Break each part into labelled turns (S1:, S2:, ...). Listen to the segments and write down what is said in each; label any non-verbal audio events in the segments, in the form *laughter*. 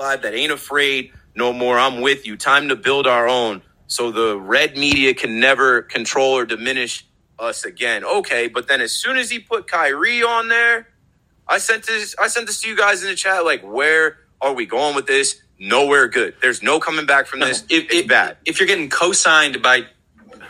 S1: live that ain't afraid no more. I'm with you. Time to build our own so the red media can never control or diminish us again. Okay, but then as soon as he put Kyrie on there, I sent this I sent this to you guys in the chat like where are we going with this? Nowhere good. There's no coming back from this.
S2: if,
S1: it's
S2: if,
S1: bad.
S2: If you're getting co-signed by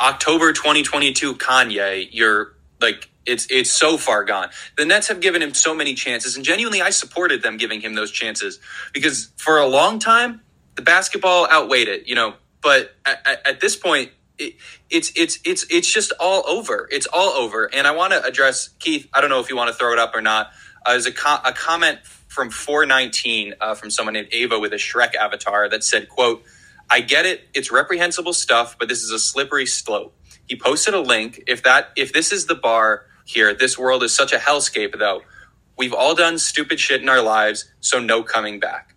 S2: October 2022 Kanye, you're like it's it's so far gone. The Nets have given him so many chances, and genuinely, I supported them giving him those chances because for a long time the basketball outweighed it, you know. But at, at this point, it, it's it's it's it's just all over. It's all over. And I want to address Keith. I don't know if you want to throw it up or not. Uh, there's a, a comment from 419 uh, from someone named Ava with a Shrek avatar that said, "quote I get it. It's reprehensible stuff, but this is a slippery slope." He posted a link. If that if this is the bar here, this world is such a hellscape. Though we've all done stupid shit in our lives, so no coming back.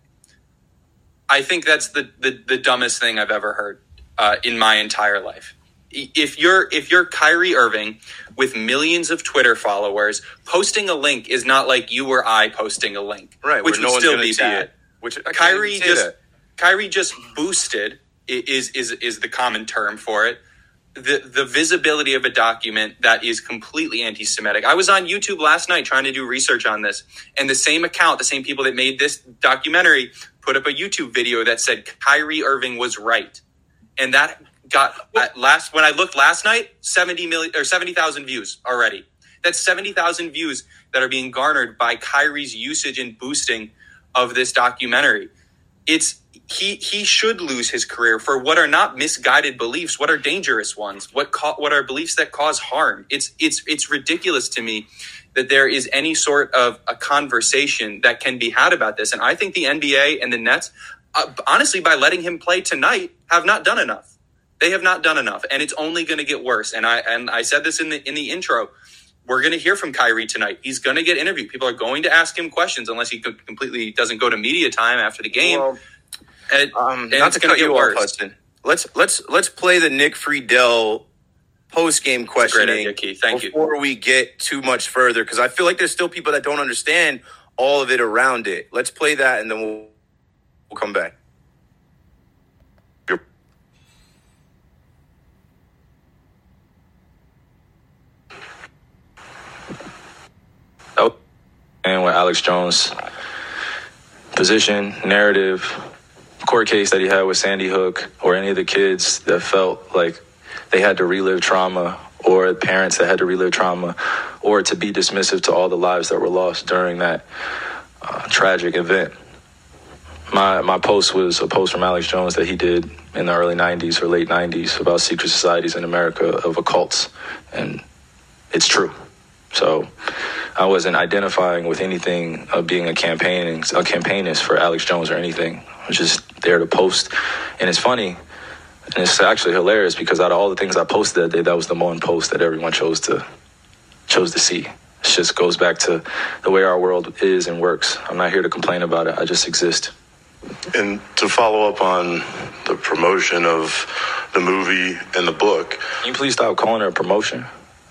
S2: I think that's the the, the dumbest thing I've ever heard uh, in my entire life. If you're if you're Kyrie Irving with millions of Twitter followers, posting a link is not like you or I posting a link,
S1: Right,
S2: Which
S1: where no
S2: still be bad.
S1: it. Which I
S2: Kyrie just
S1: that.
S2: Kyrie just boosted is is is the common term for it. The the visibility of a document that is completely anti-Semitic. I was on YouTube last night trying to do research on this, and the same account, the same people that made this documentary, put up a YouTube video that said Kyrie Irving was right, and that got last when I looked last night, seventy million or seventy thousand views already. That's seventy thousand views that are being garnered by Kyrie's usage and boosting of this documentary. It's he he should lose his career for what are not misguided beliefs, what are dangerous ones, what ca- what are beliefs that cause harm. It's it's it's ridiculous to me that there is any sort of a conversation that can be had about this. And I think the NBA and the Nets, uh, honestly, by letting him play tonight, have not done enough. They have not done enough, and it's only going to get worse. And I and I said this in the in the intro. We're going to hear from Kyrie tonight. He's going to get interviewed. People are going to ask him questions unless he completely doesn't go to media time after the game.
S1: Well,
S2: and
S1: um,
S2: and
S1: not to cut you off,
S2: worse.
S1: Hudson. Let's let's let's play the Nick Friedell post game questioning
S2: idea, Keith. Thank you.
S1: before we get too much further because I feel like there's still people that don't understand all of it around it. Let's play that and then we'll we'll come back.
S3: Oh, and with Alex Jones, position, narrative, court case that he had with Sandy Hook, or any of the kids that felt like they had to relive trauma, or parents that had to relive trauma, or to be dismissive to all the lives that were lost during that uh, tragic event. My my post was a post from Alex Jones that he did in the early '90s or late '90s about secret societies in America of occults, and it's true. So I wasn't identifying with anything of being a campaigning a campaignist for Alex Jones or anything. I was just there to post, and it's funny, and it's actually hilarious because out of all the things I posted that day, that was the one post that everyone chose to chose to see. It just goes back to the way our world is and works. I'm not here to complain about it. I just exist.
S4: And to follow up on the promotion of the movie and the book,
S3: Can you please stop calling it a promotion?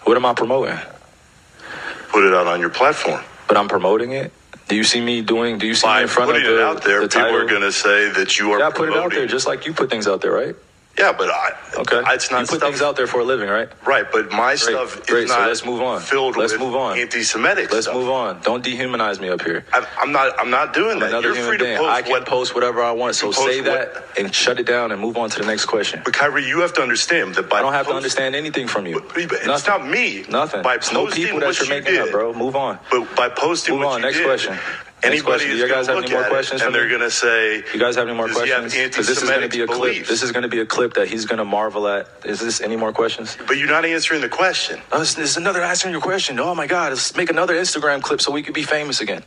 S3: What am I promoting?
S4: put it out on your platform.
S3: But I'm promoting it. Do you see me doing? Do you see me
S4: By
S3: in front of the,
S4: it out there,
S3: the
S4: people
S3: title?
S4: are going to say that you are
S3: Yeah, I put it out there just like you put things out there, right?
S4: Yeah, but I,
S3: Okay.
S4: it's not
S3: you put
S4: stuff,
S3: things out there for a living, right?
S4: right. But my stuff
S3: great.
S4: is
S3: So let's move on.
S4: filled
S3: Let's
S4: with
S3: move on.
S4: anti-Semitic
S3: Let's
S4: stuff.
S3: move on. Don't dehumanize me up here.
S4: I, I'm not. I'm not doing
S3: I'm
S4: that.
S3: another
S4: You're
S3: human
S4: free to
S3: being.
S4: post
S3: I can
S4: what.
S3: post whatever I want. So say
S4: post what-
S3: that and shut it down and move on to the next question.
S4: But Kyrie, you have to understand that by
S3: I don't have to understand anything from you.
S4: But- but It's not me.
S3: Nothing.
S4: By
S3: It's no people that you're
S4: you
S3: making
S4: did,
S3: up, bro. Move on.
S4: But by posting
S3: Move on. Next
S4: did,
S3: question.
S4: Anybody. Is
S3: you guys have any more
S4: at
S3: questions
S4: it, and they're going to say,
S3: You guys have any more
S4: Does he have
S3: questions? Because this is going to be a clip.
S4: beliefs?
S3: This is going to be a clip that he's going to marvel at. Is this any more questions?
S4: But you're not answering the question.
S3: Oh, is another answering your question. Oh my God, let's make another Instagram clip so we could be famous again.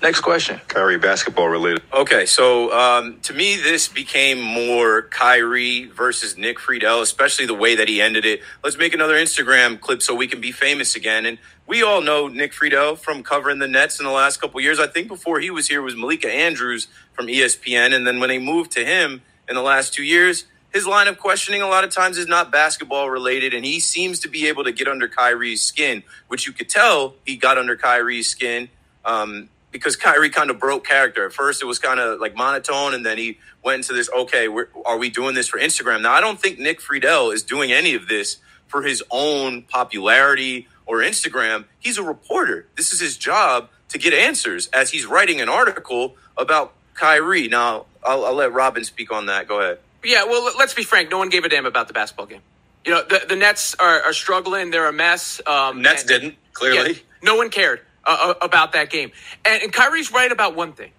S3: Next question.
S5: Kyrie basketball related.
S1: Okay, so um, to me, this became more Kyrie versus Nick Friedell, especially the way that he ended it. Let's make another Instagram clip so we can be famous again. And we all know Nick Friedell from covering the Nets in the last couple years. I think before he was here was Malika Andrews from ESPN, and then when they moved to him in the last two years, his line of questioning a lot of times is not basketball related, and he seems to be able to get under Kyrie's skin, which you could tell he got under Kyrie's skin um, because Kyrie kind of broke character. At first, it was kind of like monotone, and then he went into this. Okay, we're, are we doing this for Instagram? Now, I don't think Nick Friedell is doing any of this for his own popularity or Instagram. He's a reporter. This is his job to get answers as he's writing an article about Kyrie. Now, I'll, I'll let Robin speak on that. Go ahead.
S5: Yeah, well, let's be frank. No one gave a damn about the basketball game. You know, the, the Nets are, are struggling. They're a mess. Um,
S2: Nets
S5: and-
S2: didn't clearly.
S5: Yeah, no one cared uh, uh, about that game. And, and Kyrie's right about one thing.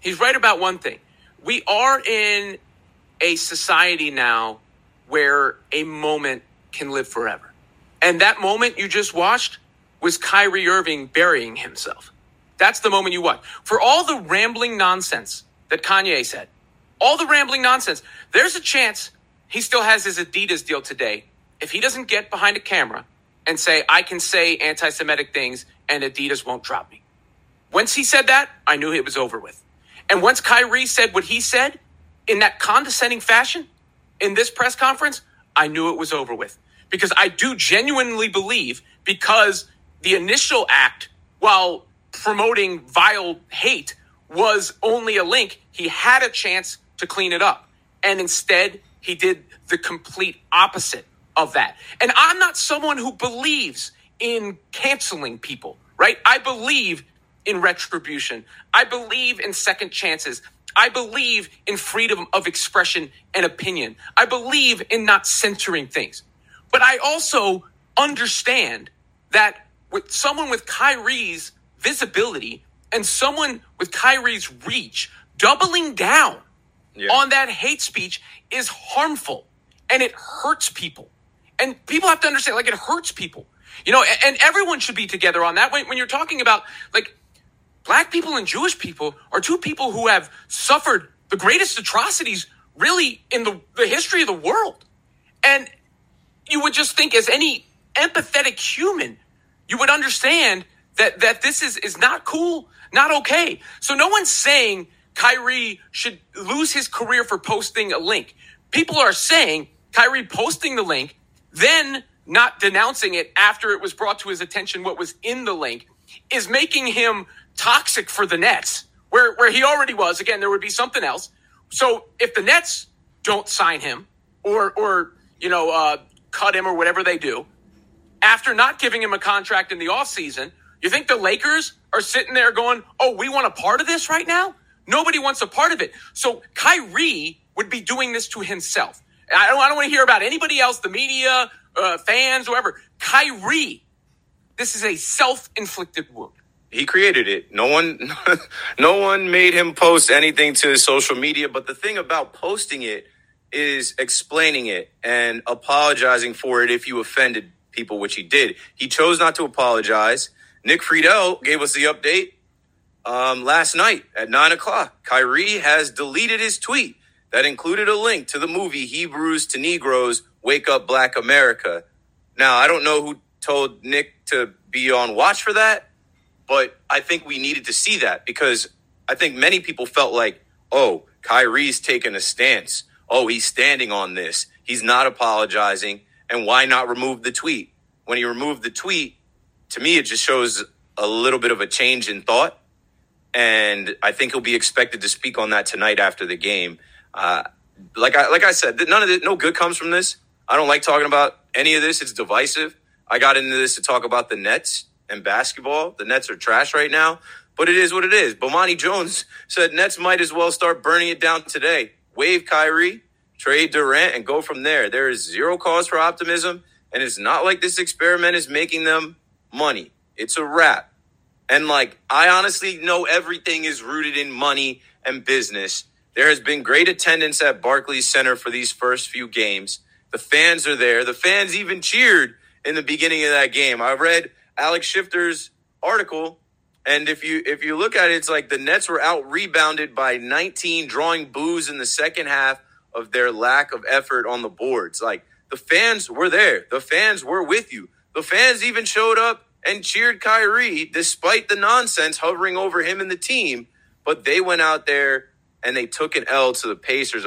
S5: He's right about one thing. We are in a society now where a moment can live forever. And that moment you just watched was Kyrie Irving burying himself. That's the moment you watch. For all the rambling nonsense that Kanye said, all the rambling nonsense, there's a chance he still has his Adidas deal today if he doesn't get behind a camera and say, I can say anti Semitic things and Adidas won't drop me. Once he said that, I knew it was over with. And once Kyrie said what he said in that condescending fashion in this press conference, I knew it was over with. Because I do genuinely believe, because the initial act, while promoting vile hate, was only a link, he had a chance to clean it up. And instead, he did the complete opposite of that. And I'm not someone who believes in canceling people, right? I believe in retribution. I believe in second chances. I believe in freedom of expression and opinion. I believe in not censoring things. But I also understand that with someone with Kyrie's visibility and someone with Kyrie's reach, doubling down
S1: Yeah.
S5: on that hate speech is harmful and it hurts people. And people have to understand, like, it hurts people. You know, and, everyone should be together on that. When, when you're talking about, like, black people and Jewish people are two people who have suffered the greatest atrocities, really, in the, the history of the world. And you would just think, as any empathetic human, you would understand that that this is is not cool, not okay. So no one's saying Kyrie should lose his career for posting a link. People are saying Kyrie posting the link, then not denouncing it after it was brought to his attention what was in the link, is making him toxic for the Nets, where where he already was. Again, there would be something else. So if the Nets don't sign him or or you know uh, cut him or whatever they do, after not giving him a contract in the offseason, you think the Lakers are sitting there going, oh, we want a part of this right now? Nobody wants a part of it. So Kyrie would be doing this to himself. I don't, I don't want to hear about anybody else, the media, uh, fans, whoever. Kyrie, this is a self inflicted wound.
S1: he created it. No one, *laughs* no one made him post anything to his social media. But the thing about posting it is explaining it and apologizing for it if you offended people, which he did. He chose not to apologize. Nick Friedell gave us the update um, last night at nine o'clock. Kyrie has deleted his tweet that included a link to the movie Hebrews to Negroes Wake Up Black America. Now, I don't know who told Nick to be on watch for that, but I think we needed to see that because I think many people felt like, oh, Kyrie's taking a stance. Oh, he's standing on this. He's not apologizing. And why not remove the tweet? When he removed the tweet, to me, it just shows a little bit of a change in thought. And I think he'll be expected to speak on that tonight after the game. Uh, like I like I said, none of it, no good comes from this. I don't like talking about any of this. It's divisive. I got into this to talk about the Nets and basketball. The Nets are trash right now, but it is what it is. Bomani Jones *laughs* said Nets might as well start burning it down today. Wave Kyrie, trade Durant, and go from there. There is zero cause for optimism, and it's not like this experiment is making them money. It's a wrap. And like, I honestly know everything is rooted in money and business. There has been great attendance at Barclays Center for these first few games. The fans are there. The fans even cheered in the beginning of that game. I read Alex Schiffer's article, and if you if you look at it, it's like the Nets were out rebounded by 19, drawing boos in the second half of their lack of effort on the boards. Like the fans were there. The fans were with you. The fans even showed up and cheered Kyrie despite the nonsense hovering over him and the team. But they went out there and they took an L to the Pacers.